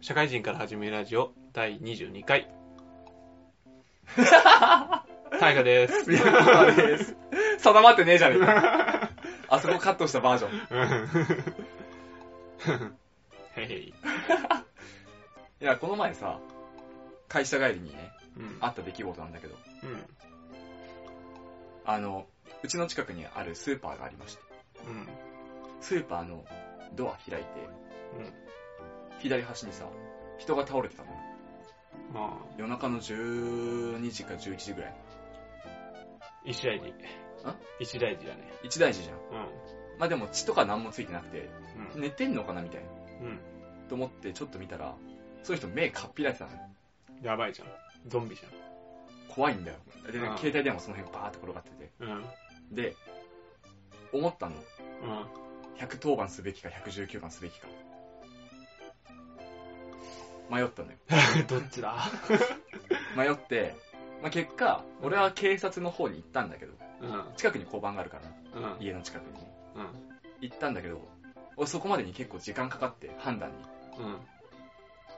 社会人から始めるラジオ第22回。大河です。宮川です。定まってねえじゃねえか。あそこカットしたバージョン。へいへい。いや、この前さ、会社帰りにね、うん。あった出来事なんだけど、うん。あの、うちの近くにあるスーパーがありまして、うん。スーパーのドア開いて、うん。左端にさ、人が倒れてたのよ。まあ、夜中の12時か11時ぐらい。一大事。一大事だね。一大事じゃん。うまあでも血とか何もついてなくて、ん。うん。寝てんのかなみたいな。うん。と思ってちょっと見たら、そういう人目かっぴられてたのよ。やばいじゃん。ゾンビじ怖いんだよ。で、うん携帯電話その辺バーって転がってて。ゃん。うん。で、思ったの。うん。110番すべきか119番すべきか。迷ったのよ。どっちだ？迷って、まあ、結果、俺は警察の方に行ったんだけど、うん。近くに交番があるから、うん。家の近くにね。うん。行ったんだけど、俺そこまでに結構時間かかって、判断に。うん。っ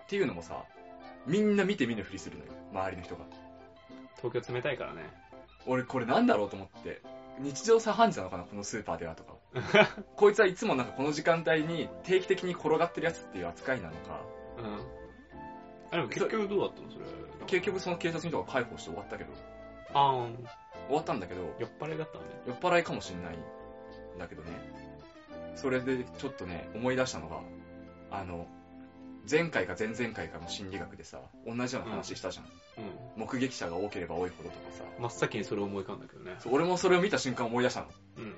ていうのもさ、みんな見て見ぬふりするのよ、周りの人が。東京冷たいからね。俺これなんだろうと思って、日常茶飯事なのかな、このスーパーではとか。こいつはいつもなんかこの時間帯に定期的に転がってるやつっていう扱いなのか、うん。あ、でも結局どうだったのそれ。結局その警察の人が介抱して終わったけど、あーん。終わったんだけど、酔っ払いだったんで。酔っ払いかもしんないんだけどね。それでちょっとね、思い出したのが、あの、前回か前々回かの心理学でさ、同じような話したじゃん。うん。目撃者が多ければ多いほどとかさ。真っ先にそれ思い浮かんだけどね。そう俺もそれを見た瞬間思い出したの。うん。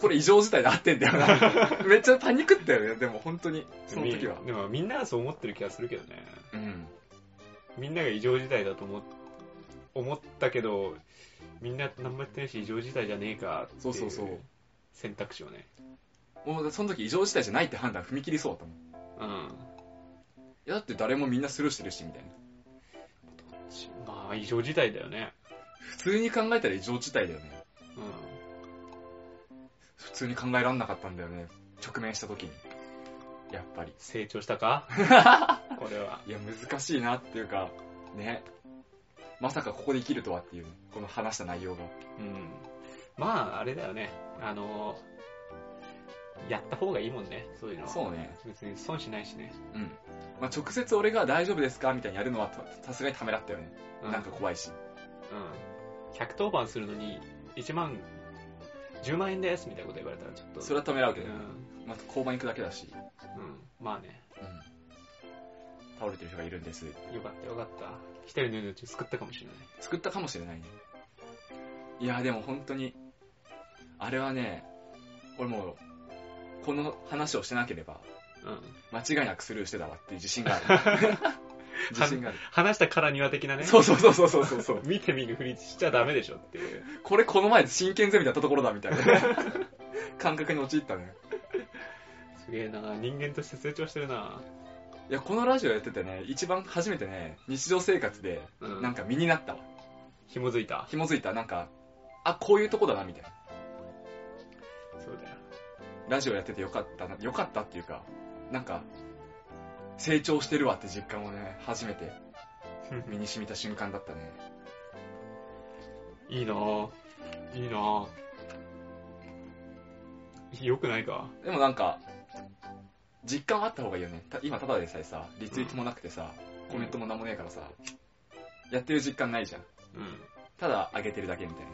これ異常事態で合ってんだよな。めっちゃパニックったよね、でも本当に。その時は。みでもみんながそう思ってる気がするけどね。うん。みんなが異常事態だと思っ思ったけど、みんな何もやってないし異常事態じゃねえかっていそうそうそう選択肢をね。もうその時異常事態じゃないって判断踏み切りそうだったもん。いうん。やだって誰もみんなスルーしてるし、みたいな。まあ異常事態だよね。普通に考えたら異常事態だよね。う普通に考えらんなかったんだよね。直面した時に。やっぱり。成長したか？これは。いや、難しいなっていうか、ね。まさかここで生きるとはっていう、この話した内容が。うん。まああれだよね。あの、やった方がいいもんね。そういうのは。そうね。別に損しないしね。うん。まあ、直接俺が大丈夫ですかみたいにやるのはたさすがにためらったよね。うん。なんか怖いし。うん。110番するのに、1万、10万円ですみたいなこと言われたらちょっと。それはためらうけど、うん。まあ、交番行くだけだし、うん。まあね。うん。倒れてる人がいるんです。よかったよかった。一人の命を救ったかもしれない。作ったかもしれないね。いや、でも本当に、あれはね、俺もう、この話をしてなければ、うん。間違いなくスルーしてたわっていう自信がある。自信がある。話したからには的なね。そうそうそうそうそうそう。見て見ぬふりしちゃダメでしょっていう。これこの前真剣ゼミだったところだみたいな 感覚に陥ったね。すげえな人間として成長してるないや、このラジオやっててね、一番初めてね、日常生活で、うん。なんか身になったわ。紐づいた。紐づいた、なんか、あ、こういうとこだな、みたいな。そうだよ。ラジオやっててよかったな、よかったっていうか、なんか、成長してるわって実感をね、初めて身に染みた瞬間だったね。いいなぁ。いいなぁ。よくないか？でもなんか、実感はあった方がいいよね。た今ただでさえさ、リツイートもなくてさ、コメントもなんもねえからさ、やってる実感ないじゃん。うん。ただ上げてるだけみたいな。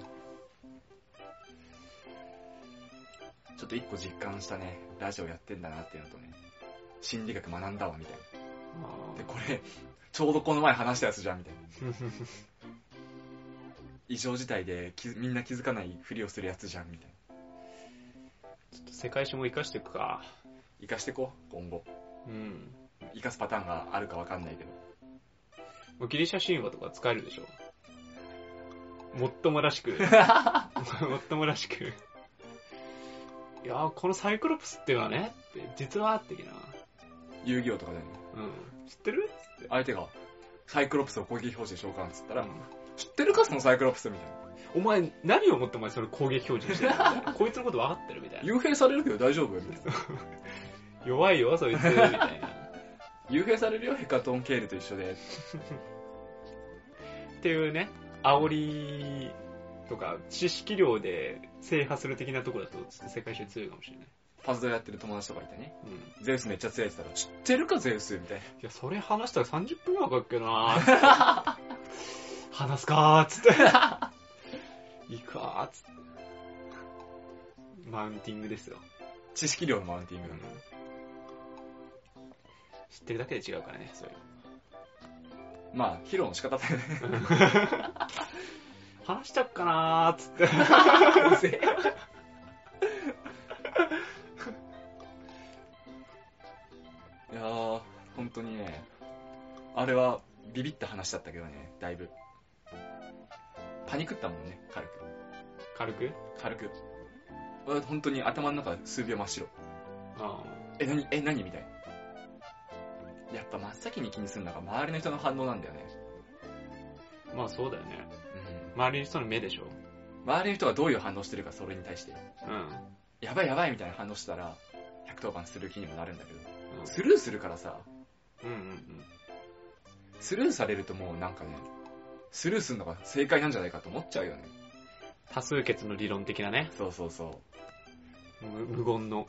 ちょっと一個実感したね、ラジオやってんだなっていうのとね、心理学学んだわみたいな。で、これ、ちょうどこの前話したやつじゃんみたいな。異常事態で気みんな気づかないふりをするやつじゃんみたいな。ちょっと世界史も活かしていくか。生かしてこう、今後。うん。生かすパターンがあるかわかんないけど。もうギリシャ神話とか使えるでしょ。もっともらしく。もっともらしく。いやーこのサイクロプスっていうのはね、って実は、的な。遊戯王とかでね、うん。知ってる？つって。相手が、サイクロプスを攻撃表示召喚っつったら、うん知ってるかそのサイクロプスみたいな。お前、何をもってお前それ攻撃表示してる。こいつのこと分かってるみたいな。幽閉されるけど大丈夫？みたいな。弱いよ、そいつ、みたいな。幽閉されるよ、ヘカトンケールと一緒で。っていうね、煽りとか、知識量で制覇する的なところだと、世界中強いかもしれない。パズドラやってる友達とかいてね。うん。ゼウスめっちゃ強いって言ったら、知ってるかゼウスみたいな。いや、それ話したら30分ぐらいかかるっけどな 話すかーっつって。いいかーっつって。マウンティングですよ。知識量のマウンティングなんだ。知ってるだけで違うからね、そういうまあ、披露の仕方だよね。の。話しちゃっかなーっつって。いやー、本当にね、あれはビビった話だったけどね、だいぶ。パニクったもんね、軽く。軽く？軽く。俺本当に頭の中数秒真っ白。あえ、何え、何？みたいな。やっぱ真っ先に気にするのが周りの人の反応なんだよね。あまあそうだよね。うん。周りの人の目でしょ。周りの人がどういう反応してるか、それに対して。うん。やばいやばいみたいな反応したら、110番する気にもなるんだけど。うんスルーするからさ、うんうんうん。スルーされるともうなんかね、スルーするのが正解なんじゃないかと思っちゃうよね。多数決の理論的なね。そうそうそう。無無言の。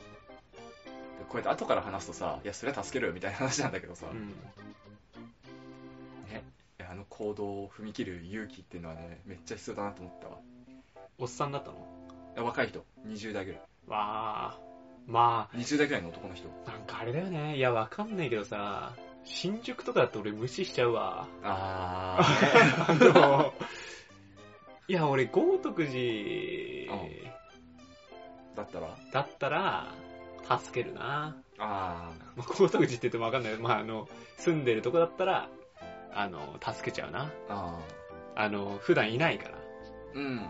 でこうやって後から話すとさ、いや、それは助けるよみたいな話なんだけどさ、うん。ね、あの行動を踏み切る勇気っていうのはね、めっちゃ必要だなと思ったわ。おっさんだったの？若い人、20代ぐらい。わあ。ま20代ぐらいの男の人。あ、なんかあれだよね。いや、わかんないけどさ、新宿とかだと俺無視しちゃうわ。ああの、いや、俺、豪徳寺ー、だったら？だったら、助けるな。あまあ、豪徳寺って言ってもわかんないけど、まあ、あの、住んでるとこだったら、あの、助けちゃうな。ー、ああの、普段いないから。ー、うん。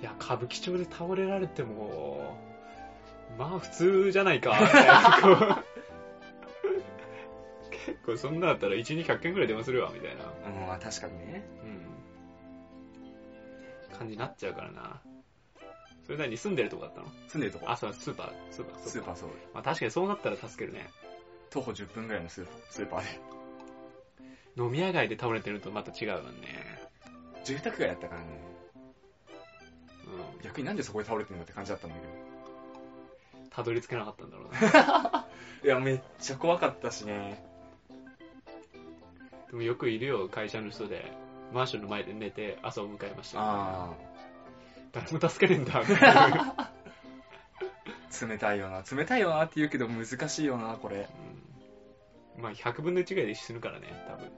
いや、歌舞伎町で倒れられても、まあ普通じゃないか、みたいなこう結構そんなだったら1、2、100件ぐらい電話するわ、みたいな、うん、まあ確かにね。うん、感じになっちゃうからな。それなりに住んでるとこだったの？住んでるとこ？あ、そう、スーパー、スーパー、スーパーそう。まあ確かにそうなったら助けるね。徒歩10分ぐらいのスースーパーで。飲み屋街で倒れてるとまた違うもんね。住宅街だったからね。うん。逆になんでそこで倒れてるのって感じだったんだけたどり着けなかったんだろうな。ど。いや、めっちゃ怖かったしね。でもよくいるよ、会社の人で。マンションの前で寝て朝を迎えました。あ誰も助けねえんだ。冷たいよな。冷たいよなって言うけど難しいよな、これ。うんまあ100分の1ぐらいで死ぬからね、多分。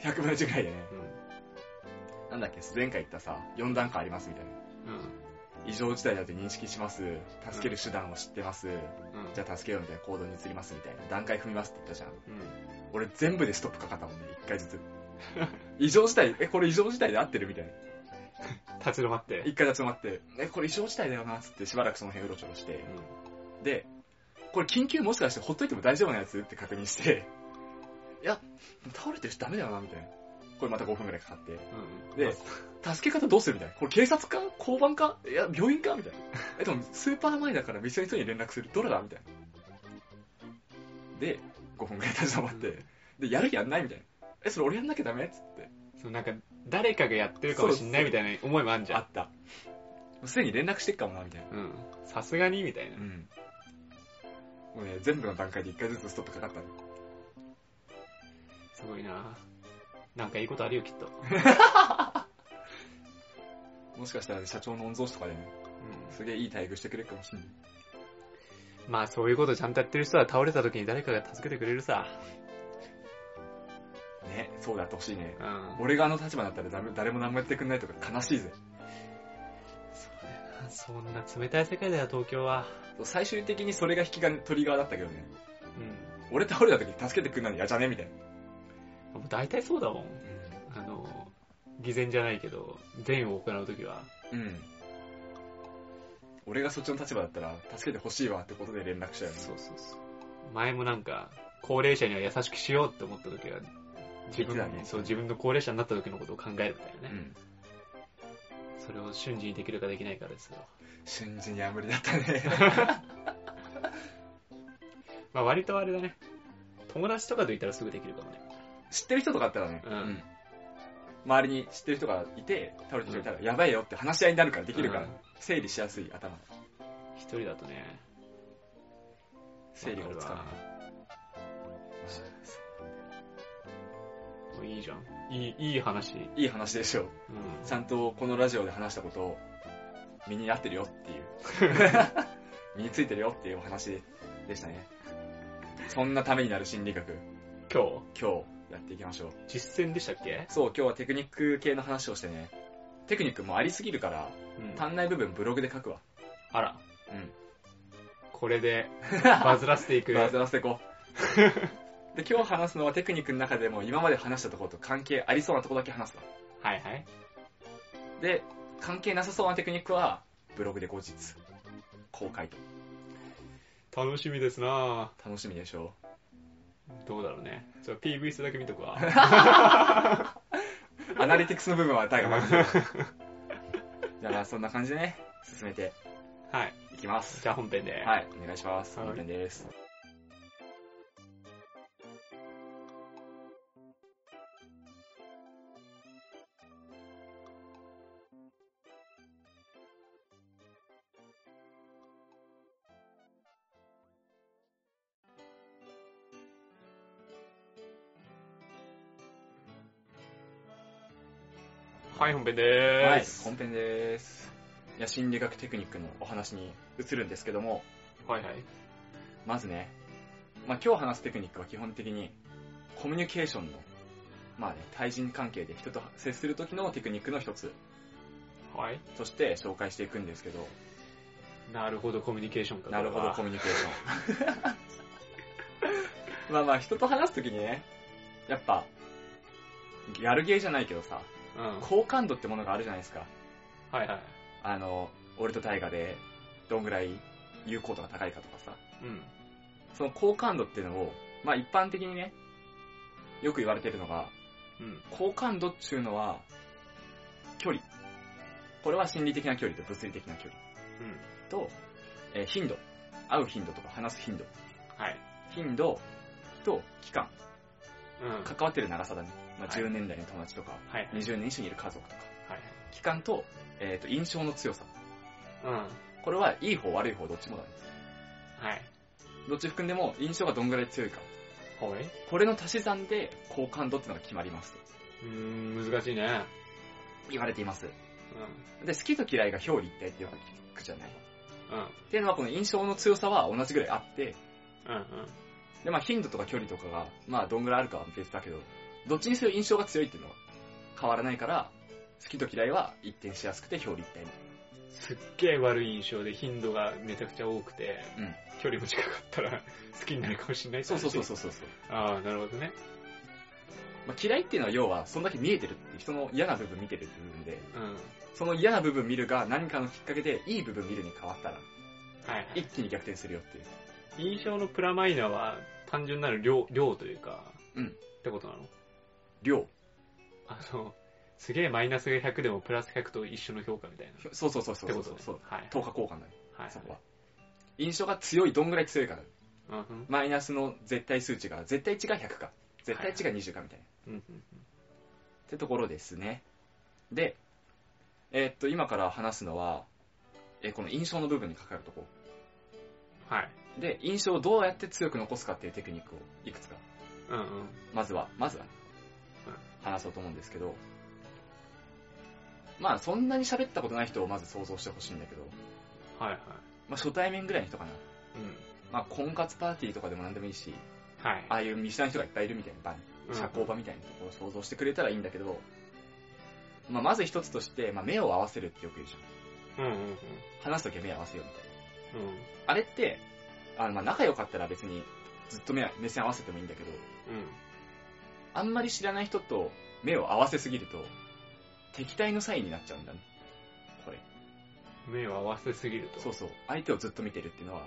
100分の1ぐらいでね。うん。なんだっけ、前回言ったさ、4段階ありますみたいな。うん。異常事態だと認識します。助ける手段を知ってます。うん。じゃあ助けようみたいな行動に移りますみたいな。段階踏みますって言ったじゃん。うん。俺全部でストップかかったもんね、1回ずつ。異常事態、え、これ異常事態で合ってるみたいな。立ち止まって。一回立ち止まって、え、これ異常事態だよな、つってしばらくその辺うろちょろして、で、これ緊急もしかしてほっといても大丈夫なやつって確認して、いや、倒れてる人ダメだよな、みたいな。これまた5分くらいかかって、うん。で助け方どうするみたいな。これ警察か交番か？いや、病院か？みたいな。え、でもスーパー前だから店の人に連絡する。どれだ？みたいな。で、5分くらい立ち止まって、で、やる気やんない？みたいな。え、それ俺やんなきゃダメ？つって。そうなんか、誰かがやってるかもしんないみたいな思いもあんじゃん。あった。すでに連絡してっかもな、みたいな。うん。さすがに？みたいなう。ん。もうね、全部の段階で1回ずつストップかかったの。すごいななんかいいことあるよ、きっと。もしかしたら社長の御曹司とかでね、うすげえいい待遇してくれるかもしんない。ん。まあ、そういうことちゃんとやってる人は倒れた時に誰かが助けてくれるさ。ね、そうであってほしいね。うん。俺があの立場だったら誰も誰も何もやってくんないとか悲しいぜ。そうだよなそんな冷たい世界だよ、東京は。最終的にそれが引き金、トリガーだったけどね。うん。俺倒れた時に助けてくんないの嫌じゃねみたいな。もう大体そうだもん。あの、偽善じゃないけど、善を行う時は。うん。俺がそっちの立場だったら、助けてほしいわってことで連絡したよね。そうそうそう。前もなんか、高齢者には優しくしようって思った時は、自分言ってたねそう自分の高齢者になった時のことを考えるみたいなね。うん。それを瞬時にできるかできないかですよ。瞬時には無理だったね。まあ割とあれだね。友達とかといったらすぐできるかもね。知ってる人とかだったらね、うん周りに知ってる人がいて、倒れてる人いたら、やばいよって話し合いになるからできるから、うん整理しやすい頭。一人だとね。整理がつかない。いいじゃん。いい、いい話。うん。いい話でしょう。ちゃんとこのラジオで話したことを身になってるよっていう。身についてるよっていうお話でしたね。そんなためになる心理学、今日、今日やっていきましょう。実践でしたっけ？そう、今日はテクニック系の話をしてね。テクニックもありすぎるから、うん。足んない部分ブログで書くわ。あら、うん。これで バズらせていく？バズらせていこう。で、今日話すのはテクニックの中でも今まで話したところと関係ありそうなところだけ話すわ。はいはい。で、関係なさそうなテクニックは、ブログで後日、公開と。楽しみですな楽しみでしょどうだろうね。ちょ、PV 数だけ見とくわ。う。アナリティクスの部分は大が任せる。じゃあまあそんな感じでね、進めてはい。いきます。じゃあ本編で。はい、お願いします。はい本編です。本編ではいーす。、本編です。いや、心理学テクニックのお話に移るんですけども、はいはい。まずね、まあ、今日話すテクニックは基本的にコミュニケーションの、まあね、対人関係で人と接する時のテクニックの一つはい。として紹介していくんですけど、なるほど、コミュニケーションか。なるほど、コこミュニケーション。まあまあ、人と話す時にね、やっぱ、ギャルゲーじゃないけどさ。うん。好感度ってものがあるじゃないですか。はいはい。あの、俺とタイガで、どんぐらい有効度が高いかとかさ、うん。その好感度っていうのを、まあ一般的にね、よく言われてるのが、うん。好感度っていうのは、距離。これは心理的な距離と物理的な距離うん。と、えー頻度。会う頻度とか話す頻度。はい。頻度と期間。うん。関わってる長さだね。まあ、はい10年来の友達とか、はいはい。20年一緒にいる家族とか。はい期間と、えっ、と、印象の強さ。はい。うん。これはいい方悪い方どっちもだね。はい。どっち含んでも印象がどんぐらい強いか。はい。これの足し算で好感度っていうのが決まります。うーん、難しいね。言われています。うで、好きと嫌いが表裏一体っていうわけじゃない。ん。っていうのはこの印象の強さは同じぐらいあって、うん。うん。で、まあ頻度とか距離とかが、まあどんぐらいあるかは別だけど、どっちにせよ印象が強いっていうのは変わらないから、好きと嫌いは一転しやすくて表裏一体に。すっげえ悪い印象で頻度がめちゃくちゃ多くて、うん距離も近かったら 好きになるかもしれない。そうそうそうそううそう。ああ、なるほどね。まあ、嫌いっていうのは要は、そんだけ見えてるっていう、人の嫌な部分見てるって部分で、うん。その嫌な部分見るが何かのきっかけでいい部分見るに変わったら、はいはい。一気に逆転するよっていう。印象のプラマイナは単純なる量、量というか、うんってことなの？量。あの、すげえマイナスが100でもプラス100と一緒の評価みたいな。そうそうそうそうってことねそうそう。はい。等価交換だね、はい。そこは。印象が強い、どんぐらい強いかだ。うんうん。マイナスの絶対数値が、絶対値が100か、絶対値が20かみたいな。うんうんってところですね。で、えーっと、今から話すのは、えーこの印象の部分にかかるとこうん。はい。ろ。で、印象をどうやって強く残すかっていうテクニックをいくつか、うんうん。まずは、まずは、話そうと思うんですけど、まあ、そんなに喋ったことない人をまず想像してほしいんだけど、はいはい。まあ、初対面ぐらいの人かな。うん。まあ、婚活パーティーとかでも何でもいいし、はい。ああいう見知らない人がいっぱいいるみたいな場に、うん社交場みたいなところを想像してくれたらいいんだけど、まあ、まず一つとして、まあ、目を合わせるってよく言うじゃん。うんうんうん。話すときは目合わせようみたいな。うん。あれって、あの、まあ、仲良かったら別にずっと目目線合わせてもいいんだけど、あんまり知らない人と目を合わせすぎると、敵対のサインになっちゃうんだね。これ。うん。目を合わせすぎると？そうそう。相手をずっと見てるっていうのは。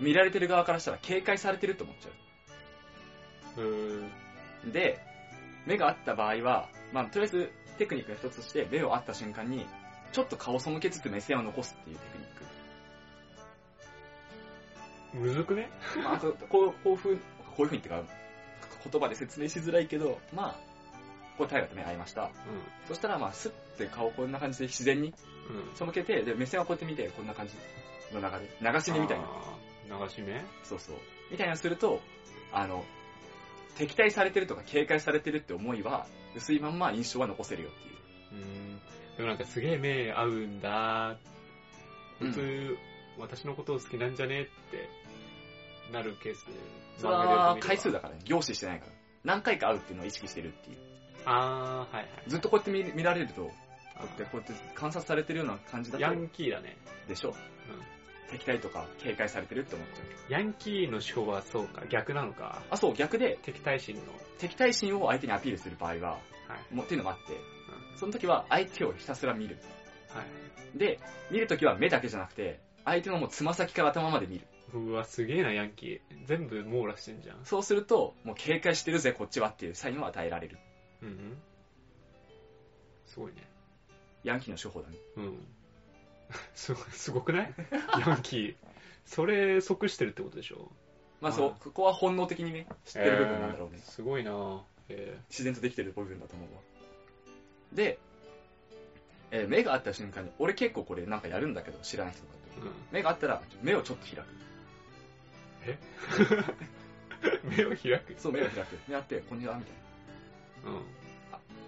見られてる側からしたら警戒されてると思っちゃう。う。で、目が合った場合は、まあ、とりあえずテクニックの一つとして、目を合った瞬間に、ちょっと顔を背けつつ目線を残すっていうテクニック。むずくね？まあ、こう、こういう風、こういう風にってか、言葉で説明しづらいけど、まあ、こう平と目合いました。そしたら、まあ、スッて顔こんな感じで自然にうん。うん。背けて、で、目線はこうやって見て、こんな感じの流れ。流し目みたいな。な。流し目？そうそう。みたいなのすると、あの、敵対されてるとか警戒されてるって思いは、薄いまんま印象は残せるよっていう。うん。でもなんかすげえ目合うんだ。普通、私のことを好きなんじゃねってなるケース。それ回数だからね。凝視してないから。何回か会うっていうのを意識してるっていう。あー、はいはい。ずっとこうやって見見られると、こあうやってこうやって観察されてるような感じだとヤ、ンキーだね。でしょ？敵対とか警戒されてるって思っちゃう。ヤンキーの手法はそうか、逆なのか。あ、そう、逆で、敵対心の。敵対心を相手にアピールする場合は、はい。もうっていうのもあって、うその時は相手をひたすら見る。んはい。で、見る時は目だけじゃなくて、相手のもうつま先から頭まで見る。うわ、すげえな、ヤンキー。全部網羅してんじゃん。そうすると、もう警戒してるぜ、こっちはっていうサインを与えられる。うんうん。すごいね。ヤンキーの手法だね。うん。すごすごくない？ヤンキー。それ、即してるってことでしょ？まあそう、はいここは本能的にね、知ってる部分なんだろうね。えーすごいなえ自然とできてる部分だと思うわ。で、えー目が合った瞬間に、俺結構これなんかやるんだけど、知らない人とかって。ーうん。目が合ったら、目をちょっと開く。目を開く？そう、目を開く。目合って、こんにちは、みたいうん。な。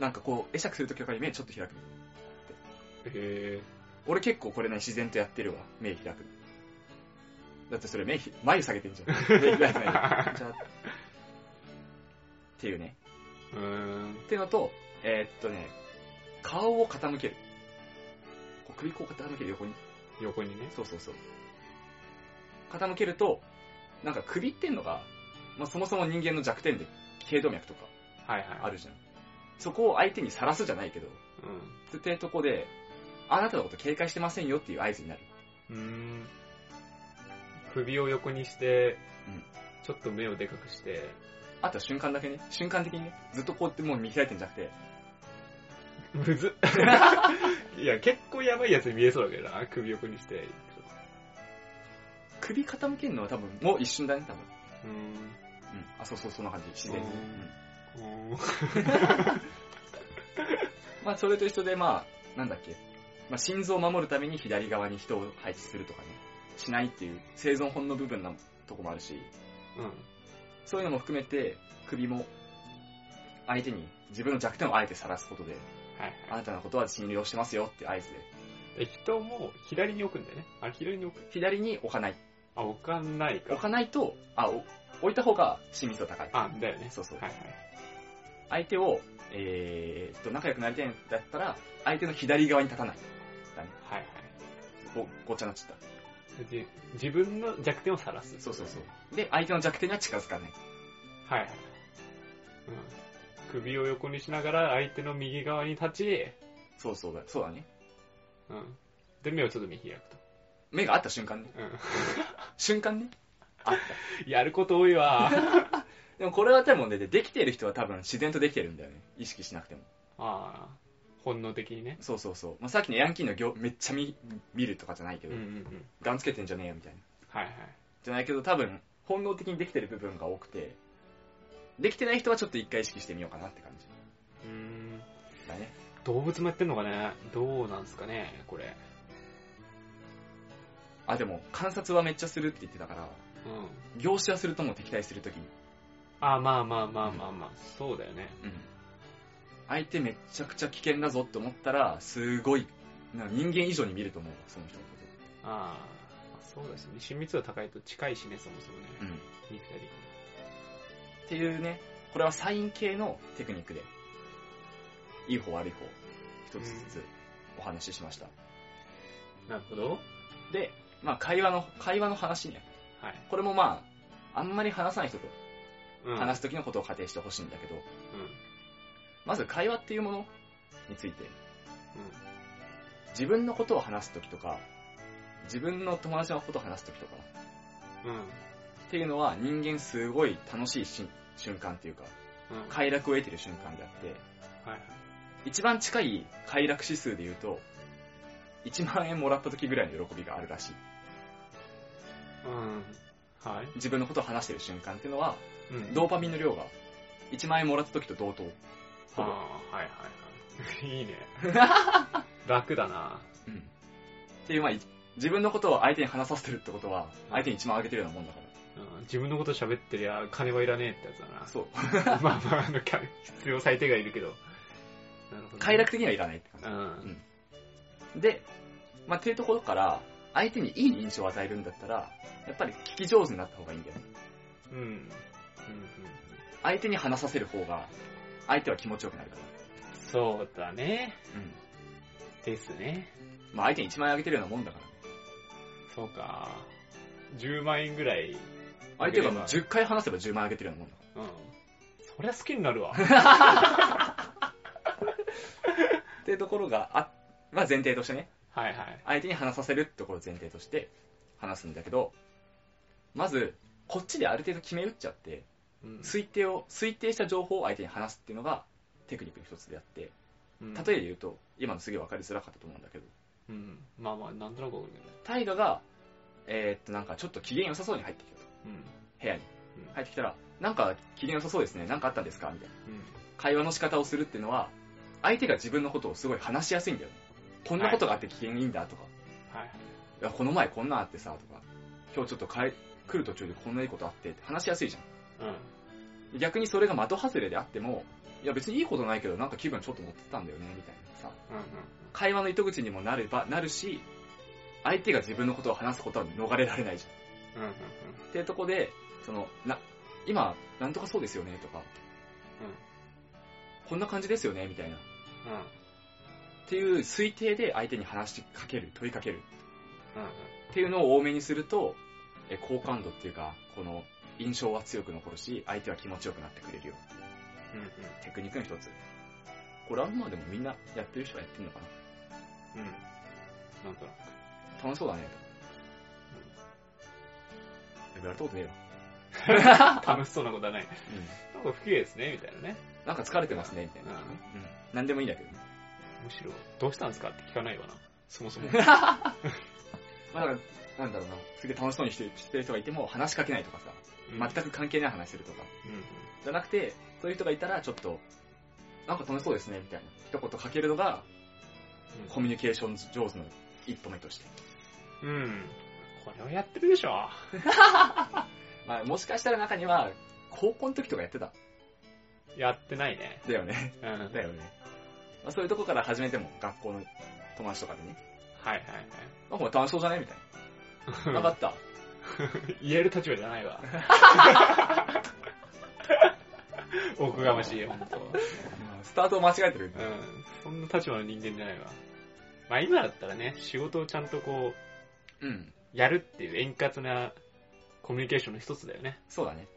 なんかこう、会釈するときとかに目ちょっと開く。へ俺結構これね、自然とやってるわ。目開く。だってそれ目ひ、眉下げてんじゃん。目開いてないよ。じゃあっていうね。ー。うーん。っていうのと、えーっとね、顔を傾ける。こう首こう傾ける横に。横にね。そうそうそう。傾けると、なんか首ってんのが、まあ、そもそも人間の弱点で、頸動脈とかはいはい。あるじゃん。そこを相手にさらすじゃないけど、うん。ってとこで、あなたのこと警戒してませんよっていう合図になる。うーん。首を横にして、うんちょっと目をでかくして、あとは瞬間だけね、瞬間的にね、ずっとこうやってもう見開いてんじゃなくて、むずっ。いや、結構やばいやつに見えそうだけどな、首横にして。首傾けるのは多分、もう一瞬だね、多分。うーん。うん。あ、そうそう、そんな感じ、自然に。ううん まあ、それと一緒で、まあ、なんだっけ。まあ、心臓を守るために左側に人を配置するとかね、しないっていう生存本の部分なとこもあるし、うん。そういうのも含めて、首も、相手に自分の弱点をあえて晒すことで、はいあなたのことは信用してますよって合図で、はい。人も左に置くんだよね。あ、左に置く。左に置かない。あ、置かないか。置かないと、あ、お置いた方が親密度高い。あ、だよね。そうそうはいはい。相手を、えーっと、仲良くなりたいんだったら、相手の左側に立たない。だね。はいはい。ご、ごっちゃになっちゃった。じ自分の弱点を晒す。そうそうそう。で、相手の弱点には近づかない。はいはい。うん。首を横にしながら相手の右側に立ち、そうそうだ、そうだね。うん。で、目をちょっと見開くと。目が合った瞬間ね。う瞬間ね。あった。ん。やること多いわ。でもこれは多分ね、できてる人は多分自然とできてるんだよね。意識しなくても。ああ。本能的にね。そうそうそう。まあ、さっきのヤンキーの行めっちゃ見見るとかじゃないけど、うんうんうん。ガンつけてんじゃねえよみたいな。はいはい。じゃないけど多分、本能的にできてる部分が多くて、できてない人はちょっと一回意識してみようかなって感じ。うーん。だね。動物もやってんのかねどうなんすかねこれ。あ、でも、観察はめっちゃするって言ってたから、うん。凝視はするともう敵対するときに。あ、まあまあまあまあまあ、そうだよね。うん。相手めっちゃくちゃ危険だぞって思ったら、すごい、人間以上に見ると思うわその人のこああ、まあそうですね。親密度高いと近いしね、そもそもね。と。うん。っ肉体的に。ていうね、これはサイン系のテクニックで、いい方悪い方、一つずつお話ししました。なるほど。で、まあ会話の、会話の話ね。はい。これもまあ、あんまり話さない人とうん。話す時のことを仮定してほしいんだけど、うん。まず会話っていうものについて、う自分のことを話す時とか、自分の友達のことを話す時とか、ん。うん。っていうのは人間すごい楽しいし瞬間っていうか、うん。快楽を得てる瞬間であって、はいはい。一番近い快楽指数で言うと、1万円もらった時ぐらいの喜びがあるらしい。うん。はい。自分のことを話してる瞬間っていうのは、うんドーパミンの量が1万円もらった時と同等。ああ、はいはいはい。いいね。楽だな。うん。っていう、まあ、い自分のことを相手に話させてるってことは、相手に1万あげてるようなもんだかうん自分のこと喋ってりゃ金はいらねえってやつだなら。。そう。まあまあ、必要最低がいるけど。なるほどね、快楽的にはいらないって感うん。じ。で、まあ、っていうところから、相手にいい印象を与えるんだったら、やっぱり聞き上手になった方がいいんだよね。うん。うん。うん。相手に話させる方が、相手は気持ちよくなるから。そうだね。うん。ですね。まあ、相手に1万円あげてるようなもんだから。そうか。10万円ぐらい。相手がもう10回話せば10万円あげてるようなもんだかうん。そりゃ好きになるわ。ら。っていうところがあ、まあ前提としてね、はいはい。相手に話させるってところを前提として話すんだけど、まず、こっちである程度決め打っちゃって、うん推定を、推定した情報を相手に話すっていうのがテクニックの一つであって、うん例えで言うと、今のすげえ分かりづらかったと思うんだけど、うん。まあまあ、なんとなくわかるけどね。タイガが、えーっとなんかちょっと機嫌良さそうに入ってきたと。うん。部屋にうん入ってきたら、なんか機嫌良さそうですね、なんかあったんですかみたいな。うん。会話の仕方をするっていうのは、相手が自分のことをすごい話しやすいんだよね。こんなことがあって機嫌いいんだとか、はい。いや、この前こんなんあってさ、とか、今日ちょっと帰来る途中でこんないいことあってって話しやすいじゃん。うん。逆にそれが的外れであっても、いや別にいいことないけどなんか気分ちょっと乗ってたんだよね、みたいなさ。うん。会話の糸口にもなれば、なるし、相手が自分のことを話すことは逃れられないじゃん。うん。うん。っていうとこで、その、な、今、なんとかそうですよね、とか、こんな感じですよね、みたいな。っうん。うん。ていう推定で相手に話しかける、問いかける。うん。っていうのを多めにすると、え好感度っていうか、この印象は強く残るし、相手は気持ちよくなってくれるよ。うん。うん。テクニックの一つ。これはまあでもみんなやってる人はやってるのかうん。なんとなく。な楽しそうだね、とか。言われたことねえわ。楽しそうなことはない。なんか不綺麗ですね、みたいなね。なんか疲れてますね、みたいな。うん。うん。なんでもいいんだけどね。むしろ、どうしたんですか？って聞かないわな。そもそも。まあだから、なんだろうな、すげえ楽しそうにしてしてる人がいても話しかけないとかさ、うん全く関係ない話するとか。うん。じゃなくて、そういう人がいたらちょっと、なんか楽しそうですね、みたいな。一言かけるのが、コミュニケーション上手の一歩目として。うん。うん。これはやってるでしょ。まあもしかしたら中には、高校の時とかやってた。やってないね。だよね。うん。だよね。まあ、そういうとこから始めても、学校の友達とかでね。はいはいはい。なんかお前楽しそうじゃね？みたいな。なかった。言える立場じゃないわ。おこがましい、ほんと。スタートを間違えてる。うん。そんな立場の人間じゃないわ。まあ今だったらね、仕事をちゃんとこう、うん。やるっていう円滑なコミュニケーションの一つだよね、そうだね。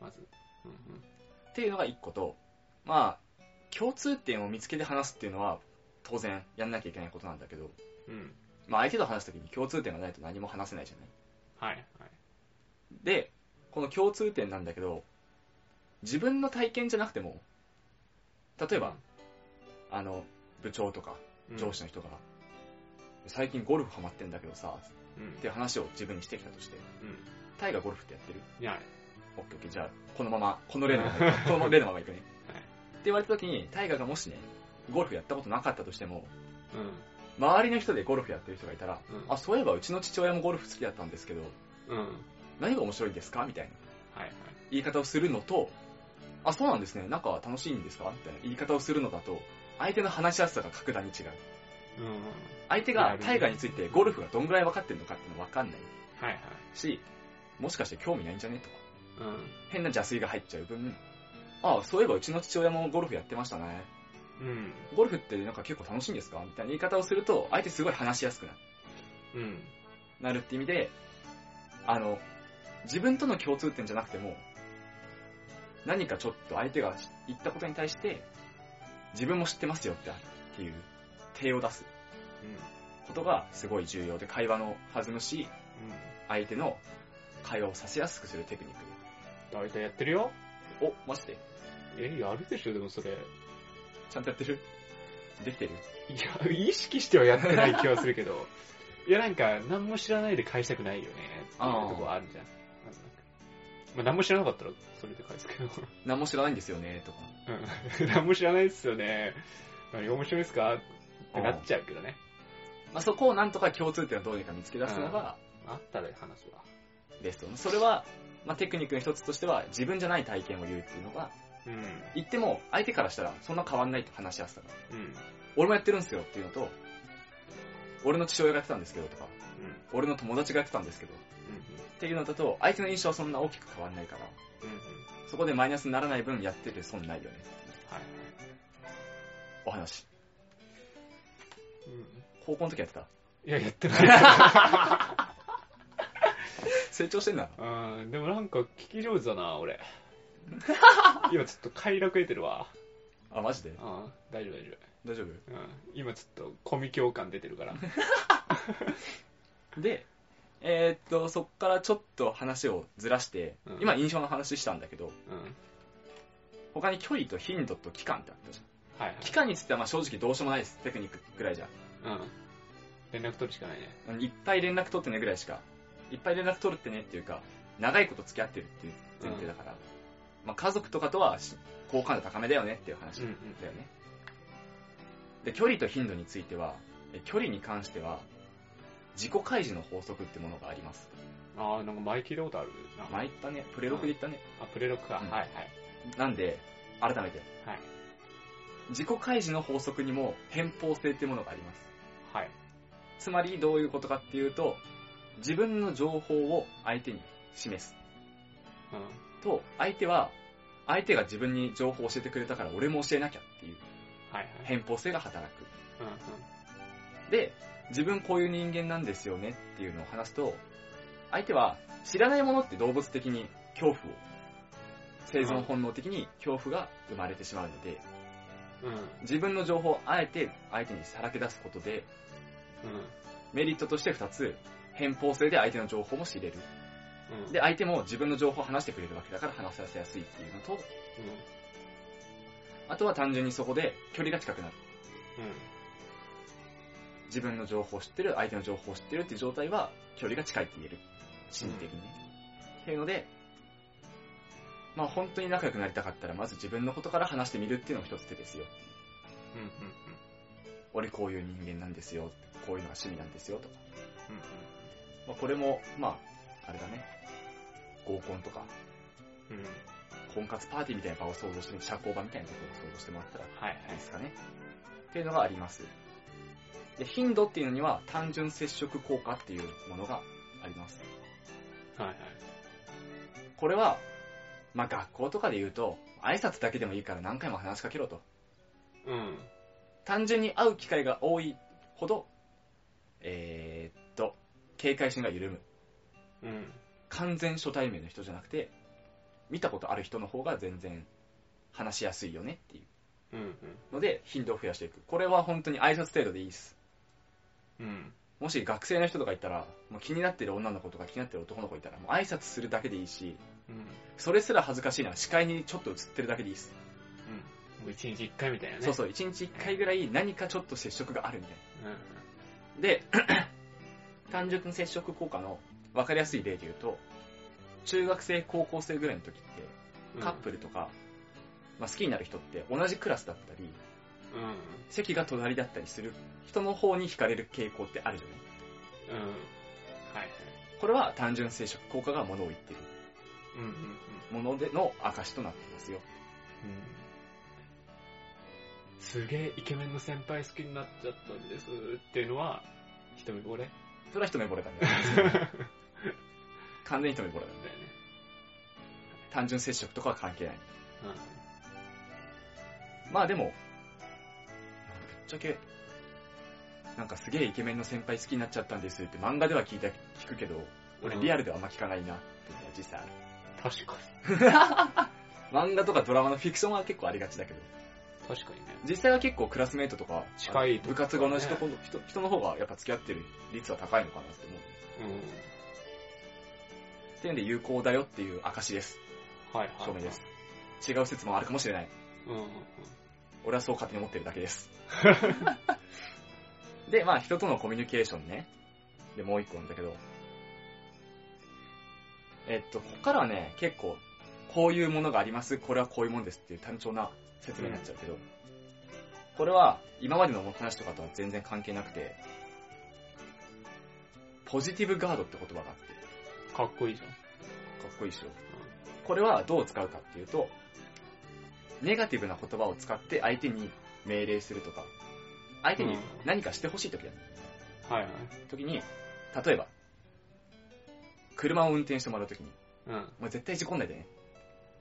まず。うんっていうのが一個と、まあ、共通点を見つけて話すっていうのは、当然やんなきゃいけないことなんだけど、うん。うん。まあ相手と話すときに共通点がないと何も話せないじゃない？はいはい。で、この共通点なんだけど、自分の体験じゃなくても、例えば、あの、部長とかうん、上司の人が、最近ゴルフハマってんだけどさ、うん。っていう話を自分にしてきたとして、うん。タイがゴルフってやってる？いや、オッケーオッケー、じゃあ、このまま、この例のまま この例のまま行くね。はいって言われた時に、タイガがもしね、ゴルフやったことなかったとしても、うん。周りの人でゴルフやってる人がいたら、うんあ、そういえばうちの父親もゴルフ好きだったんですけど、うん。はい何が面白いんですかみたいなはい。言い方をするのと、あ、そうなんですね、なんか楽しいんですかみたいな言い方をするのだと、相手の話しやすさが格段に違う。うん。相手がタイガについてゴルフがどんぐらい分かってるのかっていうの分かんないはいはい。し、もしかして興味ないんじゃねとか、うん。変な邪推が入っちゃう分、あ、そういえばうちの父親もゴルフやってましたね。うん。ゴルフってなんか結構楽しいんですか？みたいな言い方をすると、相手すごい話しやすくなるうん。なるって意味で、あの、自分との共通点じゃなくても、何かちょっと相手が言ったことに対して、自分も知ってますよってっていう手を出すことがすごい重要で、会話の弾むし、うん。相手の会話をさせやすくするテクニック大体やってるよ。で。お、マジでえ、やるでしょ、でもそれ。いちゃんとやってる？できてる？や、意識してはやってない気はするけど。いや、なんか、何も知らないで返したくないよね。っていうとこあるじゃん。まあ、何も知らなかったら、それで返すけど。何も知らないんですよね、とか。うん。何も知らないですよね。何面白いですか？ってなっちゃうけどね。まあ、そこをなんとか共通点をどうにか見つけ出すのがあったら話は。ベスト。それは、まあ、テクニックの一つとしては、自分じゃない体験を言うっていうのが、うん。言っても、相手からしたら、そんな変わんないと話しやすさが。うん。俺もやってるんですよっていうのと、俺の父親がやってたんですけどとか、うん。俺の友達がやってたんですけど、っていうのだと、相手の印象はそんな大きく変わんないから、うん。うん。そこでマイナスにならない分やってる損ないよね。はい。お話。うん。高校の時やってた？いや、やってない。成長してんな。うん。でもなんか聞き上手だな、俺。今ちょっと快楽得てるわ。あ、マジで？うん。大丈夫大丈大丈夫？夫。うん。今ちょっとコミ共感出てるから。で、えーっと、そっからちょっと話をずらして、うん今印象の話したんだけど、うん。他に距離と頻度と期間ってあったじゃん。はいはい。期間についてはまあ正直どうしようもないです。テクニックぐらいじゃん。うん。連絡取るしかないね。いっぱい連絡取ってねぐらいしか、いっぱい連絡取るってねっていうか、長いこと付き合ってるっていう前提だから、まあ家族とかとはし好感度高めだよねっていう話だよね。で、距離と頻度については、え距離に関しては、自己開示の法則ってものがあります。ああ、なんか前聞いたことあるな。前言ったね、プレロクで言ったね。あ、プレロックか。うんはいはい。なんで、改めて、はい。自己開示の法則にも偏方性ってものがあります。はい。つまりどういうことかっていうと、自分の情報を相手に示す。うん。と、相手は、相手が自分に情報を教えてくれたから俺も教えなきゃっていうはいはい。偏方性が働く。うんうん。で、自分こういう人間なんですよねっていうのを話すと、相手は知らないものって動物的に恐怖を、生存本能的に恐怖が生まれてしまうので、うん。自分の情報をあえて相手にさらけ出すことで、メリットとして2つ、偏方性で相手の情報も知れる。うん。うん。で、相手も自分の情報を話してくれるわけだから話させやすいっていうのと、うん。あとは単純にそこで距離が近くなる。うん。自分の情報を知ってる、相手の情報を知ってるっていう状態は距離が近いって言える。心理的にね。っていうので、まあ本当に仲良くなりたかったら、まず自分のことから話してみるっていうのも一つ手ですよ。うん。うん。俺こういう人間なんですよ。こういうのが趣味なんですよ。とか。うん。まあこれも、まあ、あれだね。合コンとか、うん。うん。婚活パーティーみたいな場を想像して社交場みたいなところを想像してもらったらはいはいいいですかね。っていうのがあります。で、頻度っていうのには単純接触効果っていうものがあります。はいはい。これは、まあ学校とかで言うと、挨拶だけでもいいから何回も話しかけろと。うん。単純に会う機会が多いほど、えー、警戒心が緩む。うん。完全初対面の人じゃなくて、見たことある人の方が全然話しやすいよねっていううん。ので、頻度を増やしていく。これは本当に挨拶程度でいいです。うん。もし学生の人とかいたら、もう気になってる女の子とか気になってる男の子いたら、もう挨拶するだけでいいし、うん。それすら恥ずかしいなら視界にちょっと映ってるだけでいいです。もう一日一回みたいなね。そうそう、一日一回ぐらい何かちょっと接触があるみたいな。うん。で、単純接触効果の分かりやすい例で言うと、中学生、高校生ぐらいの時って、うん。カップルとか、まあ、好きになる人って同じクラスだったり、うん。席が隣だったりする人の方に惹かれる傾向ってあるじゃないうん。はいはい。これは単純接触効果がものを言ってるうんうんうん。ものでの証となっていますよ。すげえイケメンの先輩好きになっちゃったんですっていうのは、一目惚れ？それは一目惚れだね。完全に一目惚れだね。だよね。単純接触とかは関係ない。うまあでも、ぶっちゃけ、なんかすげえイケメンの先輩好きになっちゃったんですって漫画では聞いた、聞くけど、俺うんリアルではあんま聞かないなっていうのは実際ある。確か 漫画とかドラマのフィクションは結構ありがちだけど、に。確かにね。実際は結構クラスメイトとか、近いとこ部活が同じところの人人の方がやっぱ付き合ってる率は高いのかなって思う。うん。っていうんで有効だよっていう証です。はいはい。証明です。。違う説もあるかもしれない。うんうんうん。俺はそう勝手に思ってるだけです。で、まあ人とのコミュニケーションね。で、もう一個なんだけど、えっと、ここからはね、結構、こういうものがあります、これはこういうものですっていう単調な説明になっちゃうけど、これは今までの話とかとは全然関係なくて、ポジティブガードって言葉があって、かっこいいじかっこいいでしょ。これはどう使うかっていうと、ネガティブな言葉を使って相手に命令するとか、相手に何かしてほしい時だ、ゃん。はいはい。時に、例えば、車を運転してもらう時に、うん。お前絶対事故んないでね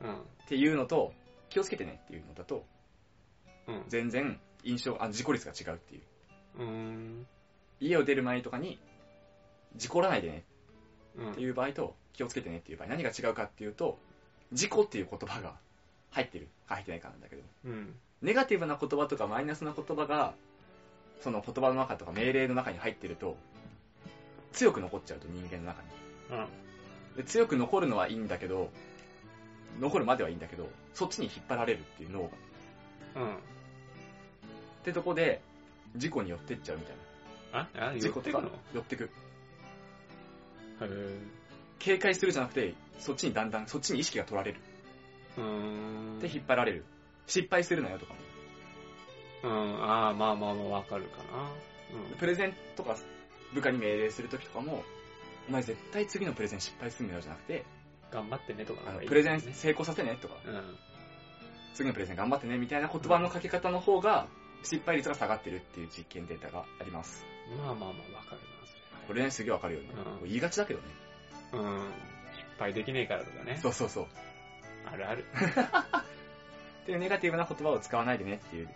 うん。っていうのと、気をつけてねっていうのだと、うん。全然印象、あ事故率が違うっていう。うーん。家を出る前とかに、事故らないでねうん。っていう場合と、気をつけてねっていう場合、何が違うかっていうと、事故っていう言葉が入ってるか入ってないかなんだけど、うん。ネガティブな言葉とかマイナスな言葉が、その言葉の中とか命令の中に入ってると、強く残っちゃうと人間の中に。うん。で強く残るのはいいんだけど、残るまではいいんだけど、そっちに引っ張られるっていう脳が。っうん。てとこで、事故に寄ってっちゃうみたいあ、あ、な。事故ってくの？寄ってく。へー警戒するじゃなくて、そっちにだんだん、そっちに意識が取られる。うーん。で、引っ張られる。失敗するなよとかも。うん。ああ、まあまあまあわかるかな。プレゼンとか部下に命令するときとかも、お前絶対次のプレゼン失敗するんだよじゃなくて、うん。頑張ってねとかプレゼンね。成功させねとか、うん。次のプレゼン頑張ってねみたいな言葉のかけ方の方が、失敗率が下がってるっていう実験データがあります。まあまあまあわかるな、そこれね、すげえわかるよね。うん言いがちだけどね。れ。うん。失敗できねえからとかね。そうそうそう。あるある。っていうネガティブな言葉を使わないでねっていう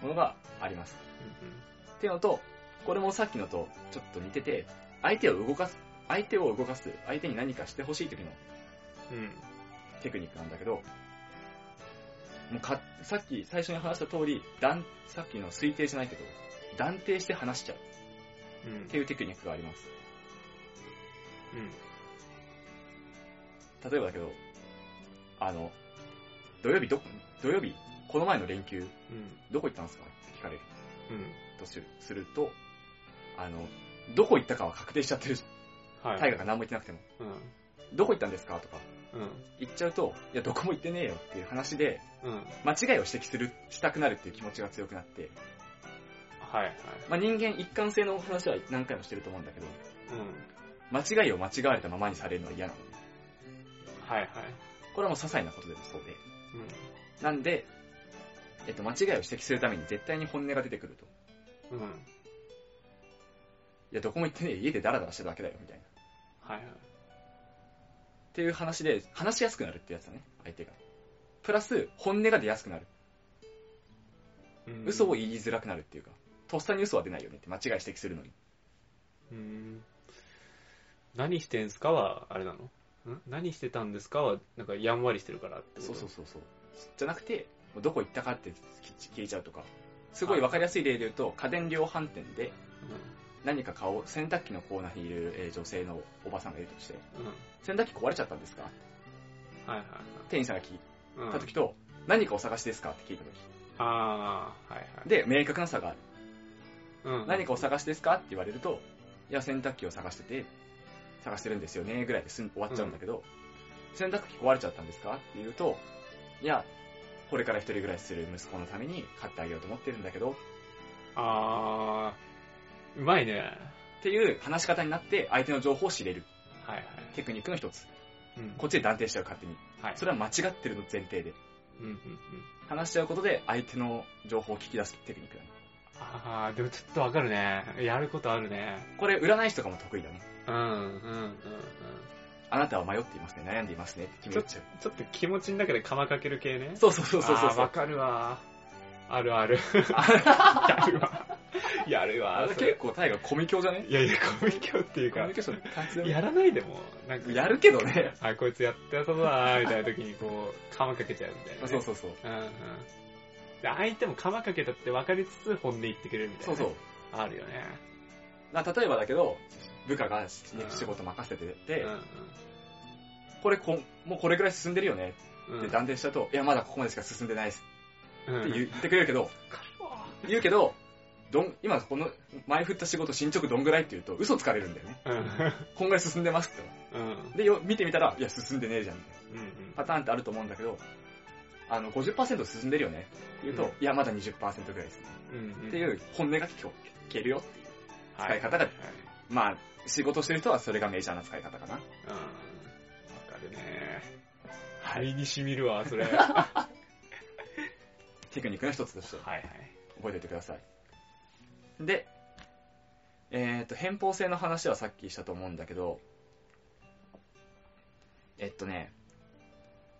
ものがあります。うっていうのと、これもさっきのとちょっと似てて、相手を動かす、相手を動かす、相手に何かしてほしい時のんうん。うん。テクニックなんだけど、もうか、さっき最初に話した通り、断、さっきの推定じゃないけど、断定して話しちゃううん。っていうテクニックがあります。うん。例えばだけど、あの、土曜日ど、土曜日、この前の連休、うん。どこ行ったんですか？って聞かれるうん。とするすると、あの、どこ行ったかは確定しちゃってる。はい。大河が何も言ってなくても。うん。どこ行ったんですか？とかうん。言っちゃうと、いや、どこも行ってねえよっていう話で、うん。間違いを指摘する、したくなるっていう気持ちが強くなって、はいはい。まあ、人間一貫性の話は何回もしてると思うんだけど、うん。間違いを間違われたままにされるのは嫌なのね。はいはい。これはもう些細なことでもそうで。うなんで、えっと、間違いを指摘するために絶対に本音が出てくると。ん。うん。いや、どこも行ってねえ、家でダラダラしてるだけだよ、みたいな。っはいはい。ていう話で、話しやすくなるってやつだね、相手が。プラス、本音が出やすくなる。うん嘘を言いづらくなるっていうか、とっさに嘘は出ないよねって間違い指摘するのに。うん。何してんすかは、あれなの？ん？何してたんですかは、なんかやんわりしてるからってそうそうそうそう。じゃなくて、どこ行ったかって聞いちゃうとか。すごいわかりやすい例で言うと、家電量販店で何か買おう、洗濯機のコーナーにいるえー女性のおばさんがいるとして、うん。うん。洗濯機壊れちゃったんですか？はいはい店員さんが聞いはい。うんた時と、何かお探しですかって聞いた時。ああ、はいはい。で、明確な差がある。うん、何かお探しですかって言われると、いや、洗濯機を探してて、探してるんですよね、ぐらいで終わっちゃうんだけど、洗濯機壊れちゃったんですかって言うと、いや、これから一人暮らしする息子のために買ってあげようと思ってるんだけど、あー、うまいね。っていう話し方になって相手の情報を知れるはいはい。テクニックの一つ。うん。こっちで断定しちゃう勝手に。はい。それは間違ってるの前提で。うんうんうん。話しちゃうことで相手の情報を聞き出すテクニックだね。あー、でもちょっとわかるね。やることあるね。これ占い師とかも得意だね。うんうんうんうん。あなたは迷っていますね、悩んでいますねって決めちゃう。ちょっと気持ちの中で釜かける系ね。そうそうそうそうそうあーわかるわ。あるある。やるわ。やるわ。結構タイがコミ教じゃね？いやいや、コミュニケっていうかコミュニ、ケーション大切だよねやらないでも、なんか、やるけどね。あ、こいつやってやそうだなみたいな時にこう、釜かけちゃうみたいな、ね。そうそうそう。うんうん。で相手も釜かけたって分かりつつ本音言ってくれるみたいな、そうそう。あるよね。な例えばだけど、部下が仕事任せてて、うんこれこ、もうこれぐらい進んでるよねうん。って断定したと、いや、まだここまでしか進んでないですうんって言ってくれるけど、言うけど、どん、今この前振った仕事進捗どんぐらいって言うと嘘つかれるんだよね。うん。こんぐらい進んでますって。うん。で、よ見てみたら、いや、進んでねえじゃん。うん。パターンってあると思うんだけど、あの、50%進んでるよねって言うと、うんいや、まだ20%ぐらいですね。うん。っていう本音が聞けるよっていう。はい使い方がはい。まあ、仕事してる人はそれがメジャーな使い方かな。うん。わかるね。はい。肺に染みるわ、それ。は テクニックの一つとしていはい。覚えておいてください。で、えっ、と、偏方性の話はさっきしたと思うんだけど、えっとね、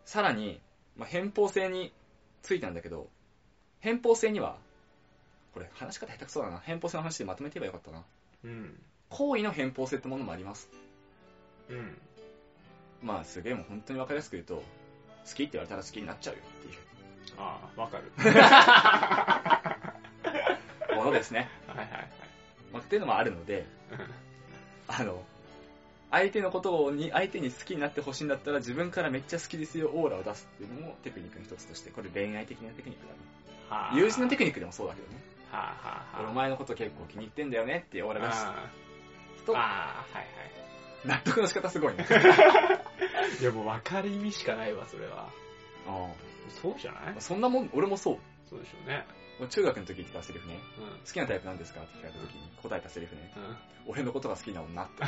さらに、まあ、偏方性についてなんだけど、偏方性には、これ話し方下手くそだな。偏方性の話でまとめて言えばよかったな。うん。行為の偏方性ってものもあります。うん。まあ、すげえもう本当にわかりやすく言うと、好きって言われたら好きになっちゃうよっていうああ、わかる。ものですね。はいはいはい。まあ、っていうのもあるので、あの、相手のことに、相手に好きになってほしいんだったら自分からめっちゃ好きですよオーラを出すっていうのもテクニックの一つとして、これ恋愛的なテクニックだね。はあ友人のテクニックでもそうだけどね。はあはあはあ。俺お前のこと結構気に入ってんだよねってオーラ出すあとあ、ああ、はい納得の仕方すごいね。はい。いやもう分かる意味しかないわ、それは。あそうじゃない？あそんなもん、俺もそう。そうでしょうね。俺中学の時言ってたセリフね。うん。好きなタイプなんですか？って聞かれた時に答えたセリフね。うん。俺のことが好きな女って。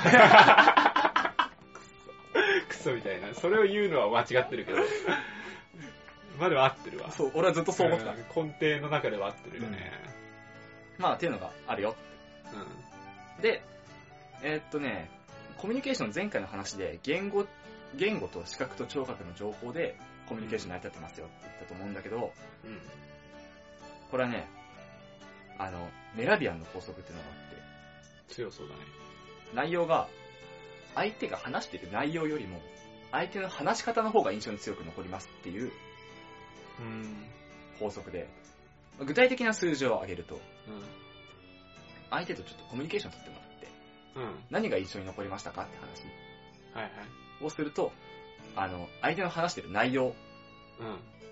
クソみたいな。それを言うのは間違ってるけど。まあでも合ってるわ。そう、俺はずっとそう思ってた。ん根底の中では合ってるよね。まあ、っていうのがあるよ。うん。で、えーっとね、コミュニケーション前回の話で、言語、言語と視覚と聴覚の情報でコミュニケーション成り立ってますよって言ったと思うんだけど、うん。これはね、あの、メラビアンの法則っていうのがあって、強そうだね。内容が、相手が話している内容よりも、相手の話し方の方が印象に強く残りますっていううん。法則で、具体的な数字を挙げると、うん。相手とちょっとコミュニケーション取ってもらって、うん。何が印象に残りましたかって話はいはい。をすると、あの、相手の話している内容うん。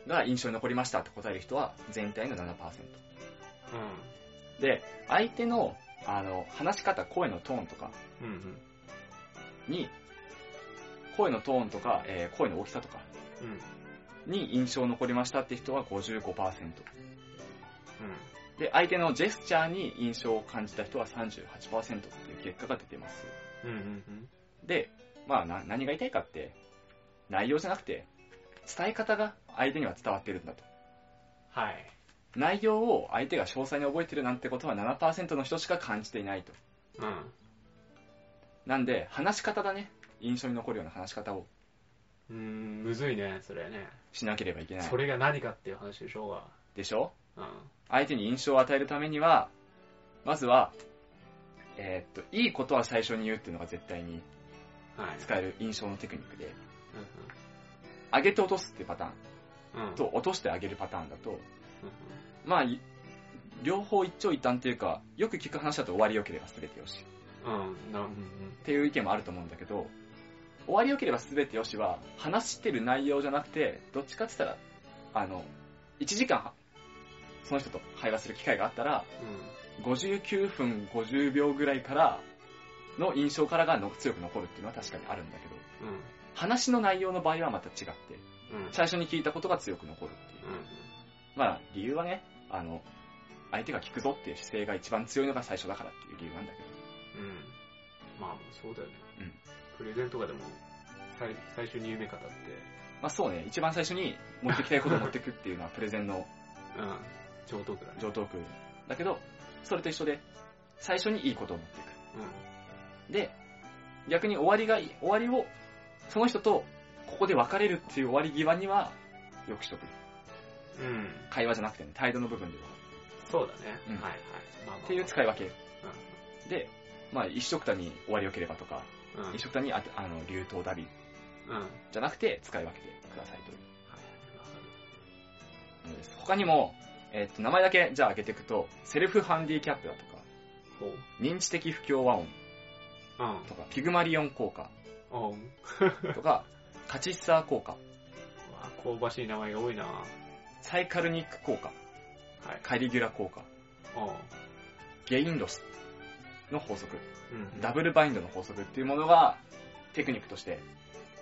が印象に残りましたって答える人は全体の7%。うん。で、相手の、あの、話し方、声のトーンとか。に、声のトーンとか、えー声の大きさとかうん。に印象に残りましたって人は55%。うん。で、相手のジェスチャーに印象を感じた人は38%っていう結果が出てます。うんうんうん。で、まあな、何が言いたいかって、内容じゃなくて、伝え方が相手には伝わってるんだと。はい。内容を相手が詳細に覚えてるなんてことは7%の人しか感じていないと。うん。なんで、話し方だね。印象に残るような話し方をうーん、むずいね、それね。しなければいけないそ。れが何かっていう話でしょうが。でしょ？うん。相手に印象を与えるためには、まずは、えーっと、いいことは最初に言うっていうのが絶対にはい。使える印象のテクニックで、う上げて落とすっていうパターンんうん。と落として上げるパターンだと、うんまあ、い両方一長一短っていうか、よく聞く話だと終わり良ければ全てよし。うん。っていう意見もあると思うんだけど、終わり良ければ全てよしは、話してる内容じゃなくて、どっちかって言ったら、あの、1時間は、その人と会話する機会があったら、59分50秒ぐらいからの印象からがの強く残るっていうのは確かにあるんだけど、うん。うん。話の内容の場合はまた違って、うん。最初に聞いたことが強く残るっていう。まあ、理由はね、あの、相手が聞くぞっていう姿勢が一番強いのが最初だからっていう理由なんだけど、うん。うん。まあそうだよね。うん。プレゼンとかでも、最最初に夢語って、まあそうね、一番最初に持ってきたいことを持ってくっていうのは プレゼンのうん。上等句だね。上等句だけど、それと一緒で、最初にいいことを持っていく。うで、逆に終わりがいい、終わりを、その人とここで別れるっていう終わり際には、よくしとく。ん。うん。会話じゃなくてね、態度の部分では。そうだね。うんはいはい。まあまあっていう使い分け。うで、まあ一緒くたに終わり良ければとか、ん。うん。一緒くたにああの流頭ダビうん。はい。じゃなくて使い分けてくださいというわかる。他にも、えっと、名前だけじゃあ挙げていくと、セルフハンディキャップだとか。認知的不協和音うん。とか、ピグマリオン効果。とか、カチッサー効果、わ香ばしい名前が多いなサイカルニック効果、はい。カリギュラ効果。ゲインロスの法則、うん。ダブルバインドの法則っていうものがテクニックとして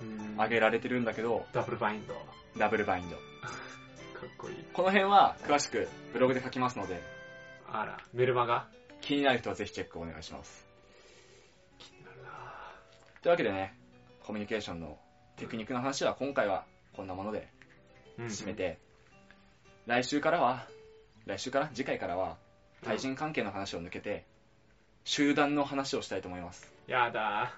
うん挙げられてるんだけど、ダブルバインド。かダブルバインド。っこいい。この辺は詳しくブログで書きますので、あら、メルマガ？気になる人はぜひチェックお願いします。気になるなというわけでね、コミュニケーションのテクニックの話は今回はこんなものでうん締めて、来週からは、来週から次回からは、対人関係の話を抜けて、集団の話をしたいと思います。やだ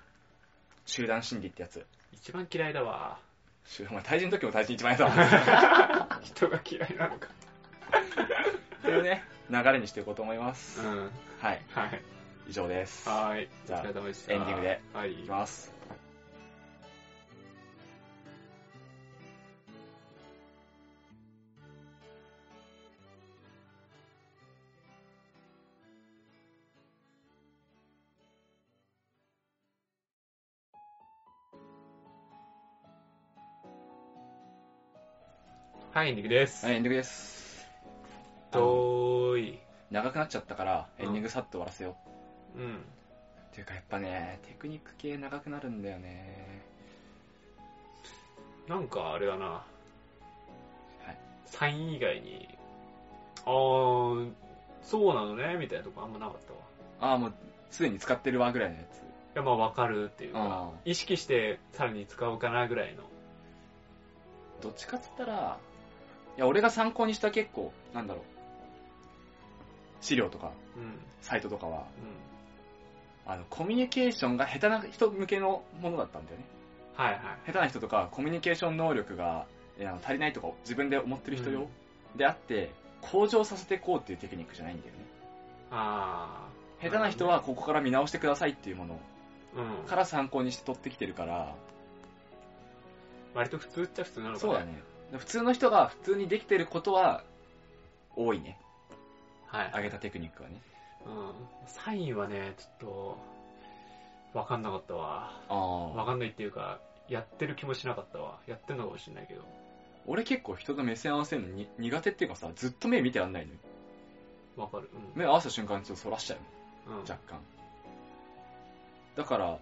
集団心理ってやつ。一番嫌いだわ。集お前対人の時も対人一番やだわ。人が嫌いなのか。っていうね、流れにしていこうと思います。うん。はい、はい。以上です。はーい。おじゃあ。エンディングで。はいいき。ます。はい、エンディングです。はい、エンディングです。どーい。長くなっちゃったから、エンディングさっと終わらせよう。うん。っていうかやっぱね、テクニック系長くなるんだよね。なんかあれだな。はい。サイン以外に、あー、そうなのね、みたいなとこあんまなかったわ。ああ、もう、すでに使ってるわぐらいのやつ。いや、まあわかるっていうか、あ意識してさらに使おうかなぐらいの。どっちかっつったら、いや、俺が参考にした結構、なんだろう。資料とか、うん。サイトとかは、うあの、コミュニケーションが下手な人向けのものだったんだよね。ん。はいはい。下手な人とか、コミュニケーション能力が、足りないとか自分で思ってる人用、であって、向上させていこうっていうテクニックじゃないんだよね。あー。下手な人はここから見直してくださいっていうものうん。から参考にして取ってきてるから、割と普通っちゃ普通なのかそうだ。ね。普通の人が普通にできてることは多いね。はい。上げたテクニックはね。うん。サインはね、ちょっと、わかんなかったわ。ああ。わかんないっていうか、やってる気もしなかったわ。やってんのかもしれないけど。俺結構人と目線合わせるのに苦手っていうかさ、ずっと目見てらんないのよ。わかる。うん。目合わせた瞬間にちょっと反らしちゃうの。うん、若干。だから、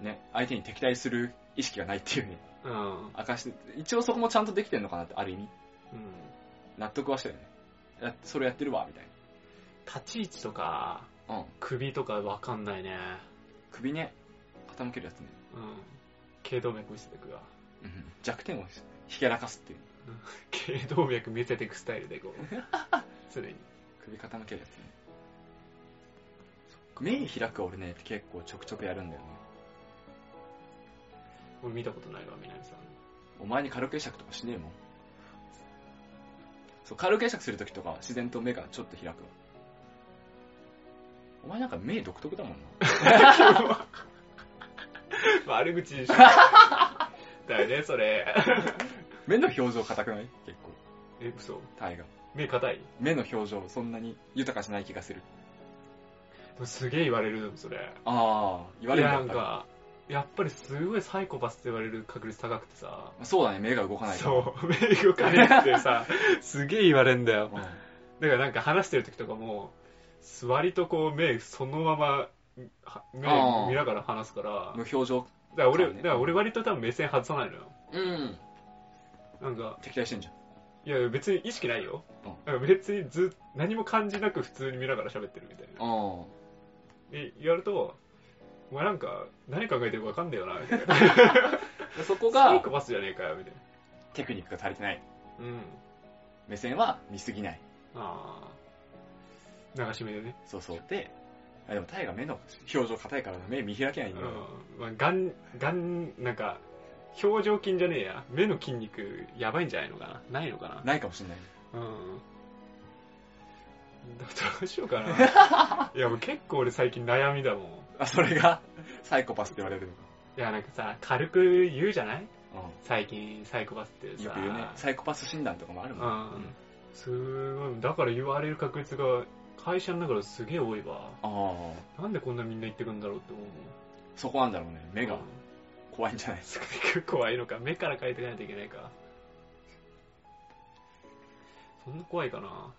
ね、相手に敵対する意識がないっていうね。証一応そこもちゃんとできてるのかなって、ある意味。納得はしたよね。やそれやってるわ、みたい立ち位置とか、な。うん。首とかわかんないね。首ね、傾けるやつね。うん。頸動脈見せてくわ。うん。弱点をひけらかすっていう。頸動脈見せてくスタイルでこう。常に。首傾けるやつね。目開く俺ね、結構ちょくちょくやるんだよね。俺見たことないわ、みなみさん。お前に軽く会釈とかしねえもん。そう、軽く会釈するときとか自然と目がちょっと開くわ。お前なんか目独特だもんな。悪口でしょ。だよね、それ。目の表情硬くない？結構。え、嘘？タイが。目硬い？目の表情そんなに豊かじゃない気がする。すげえ言われるそれ。ああ、言われるんだなんか、やっぱりすごいサイコパスって言われる確率高くてさ。そうだね、目が動かないから。そう、目動かねえってさ、すげえ言われんだよ。うん。だからなんか話してる時とかも、割とこう目そのまま、は目見ながら話すから、だか無表情。ら俺、そうねだから俺割と多分目線外さないのよ。うん。なんか、敵対してんじゃん。いや別に意識ないよ。うん別にずっ何も感じなく普通に見ながら喋ってるみたいな。あで、言われると、お前なんか何考えてるか分かんねえよな、みたいな。あ。そこがサイコパスじゃねえかよ、みたいテクニックが足りてない。な。うん。目線は見すぎない。ああ。流し目でね。そうそう。で、あでもタイが目の表情硬いから目見開けないんうんだよ。。まあ、がん、がん、なんか、表情筋じゃねえや。目の筋肉、やばいんじゃないのかなないのかなないかもしれない。うん。どうしようかな。いや、もう結構俺最近悩みだもん。あ、それがサイコパスって言われるのか。いや、なんかさ、軽く言うじゃない？うん。最近サイコパスってさ。よく言うね。サイコパス診断とかもあるもん。うん。すごい、だから言われる確率が会社の中ですげえ多いわ。ああ。なんでこんなみんな言ってくんだろうって思うもん。そこなんだろうね。目がうん怖いんじゃない？ですか。怖いのか。目から変えていかないといけないか。そんな怖いかな。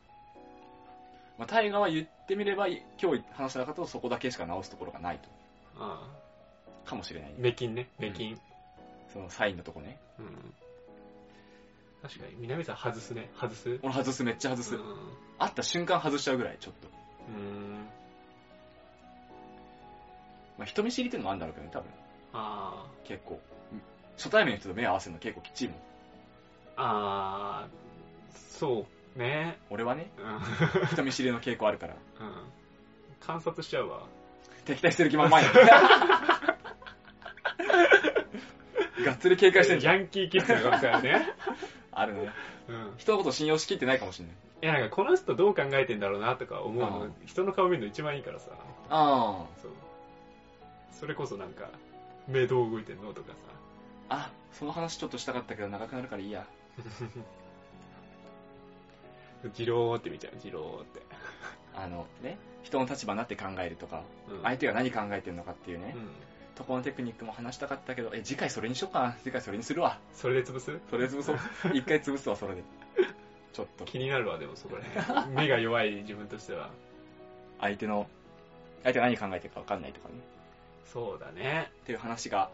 まあ、大河は言ってみれば、今日話した中とそこだけしか直すところがないと。あかもしれないね。目金ね、目金。そのサインのとこね。うん。確かに、南さん外すね、外す？俺外す、めっちゃ外す。うん。会った瞬間外しちゃうぐらい、ちょっと。うん。まあ、人見知りっていうのもあるんだろうけどね、多分。あ結構。初対面の人と目合わせるの結構きっちりもん。あ。ああ、そうね。俺はね、うん。人見知りの傾向あるから。うん。観察しちゃうわ。敵対してる気満々や。がっつり警戒してんじゃん。ヤンキーキッズの可能性あるね。あるね。うん。人のこと信用しきってないかもしれない。いや、なんかこの人どう考えてんだろうなとか思うのああ、人の顔見るの一番いいからさ。あそう。それこそなんか、目どう動いてんのとかさ。あ。あ、その話ちょっとしたかったけど長くなるからいいや。ジローって見ちゃう、ジローって。あのね、人の立場になって考えるとか、うん相手が何考えてるのかっていうね、うん。とこのテクニックも話したかったけど、え、次回それにしよっかな。次回それにするわ。それで潰す？それで潰そう。一回潰すわ、それで。ちょっと。気になるわ、でもそこら辺。目が弱い自分としては。相手の、相手が何考えてるか分かんないとかね。そうだね。っていう話が、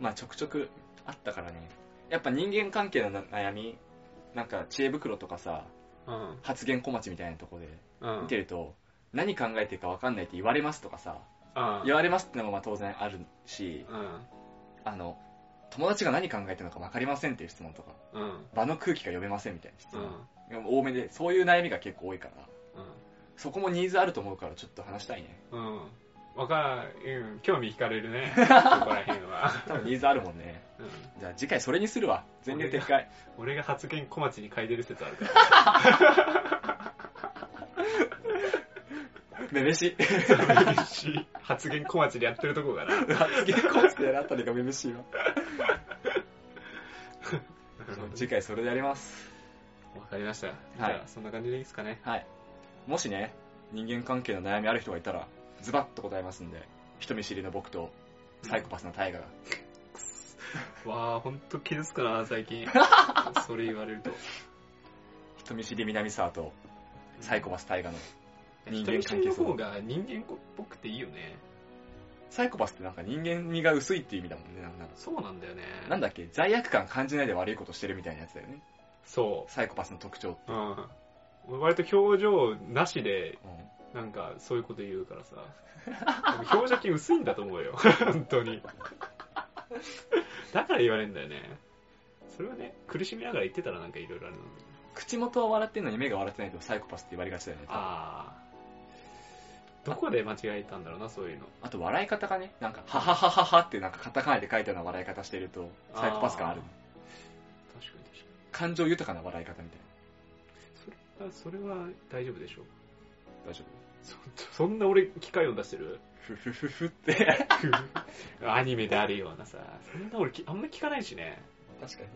まあちょくちょくあったからね。やっぱ人間関係のな悩み、なんか知恵袋とかさ、うん。発言小町みたいなとこでうん。見てると、何考えてるか分かんないって言われますとかさ、うん。言われますってのもまあ当然あるし、うん。あの、友達が何考えてるのか分かりませんっていう質問とか、うん。場の空気が読めませんみたいな質うん。問、多めで、そういう悩みが結構多いから、うん。そこもニーズあると思うからちょっと話したいね。うん。わかる、うん、興味惹かれるね。そこら辺は。多分ニーズあるもんね。うん。じゃあ次回それにするわ。全然撤回。俺が発言小町に書いてる説あるから。めめし。発言小町でやってるとこがな。発言コースでやったりがめめしいわ。次回それでやります。わかりました。じゃあ、そんな感じでいいですかね。はい。もしね、人間関係の悩みある人がいたら、ズバッと答えますんで、人見知りの僕と、サイコパスのタイガが。わあ、ほんと傷つくな、最近。それ言われると。人見知り南沢と、サイコパスタイガの人人間関係見知りの方。が人間っぽくていいよね。サイコパスってなんか人間味が薄いっていう意味だもんね。なんかそうなんだよね。なんだっけ？罪悪感感じないで悪いことしてるみたいなやつだよね。そサイコパスの特徴って。う。うん。俺割と表情なしで、うんなんかそういうこと言うからさ。表情筋薄いんだと思うよ。本当に。だから言われるんだよね。それはね、苦しみながら言ってたらなんかいろいろあるのに。口元は笑ってんのに目が笑ってないとサイコパスって言われがちだよね。ああ。どこで間違えたんだろうな、そういうの。あと笑い方がね、なんか、はははははってなんかカタカナで書いたような笑い方してると、サイコパス感ある。確かに確かに。感情豊かな笑い方みたいな。それは、それは大丈夫でしょう。大丈そ そんな俺機械音出してる？夫ふふふって。アニメであるようなさ、そんな俺きあんま聞かないしね。確かに。うん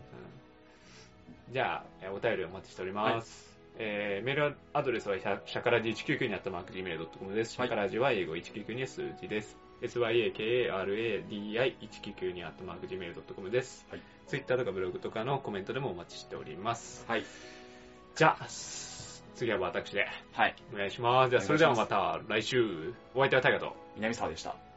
じゃあ、えーお便りお待ちしております。えーメールアドレスはシャカラジ199にあったマーク Gmail.com です。シャカラジは英語199には数字です。syakaradi199 にあったマーク Gmail.com です。はい。ツイッターとかブログとかのコメントでもお待ちしております。はい。じゃあ、次は私ではい。お願いします。じゃあ、それではまた来週。お相手はタイガと。南沢でした。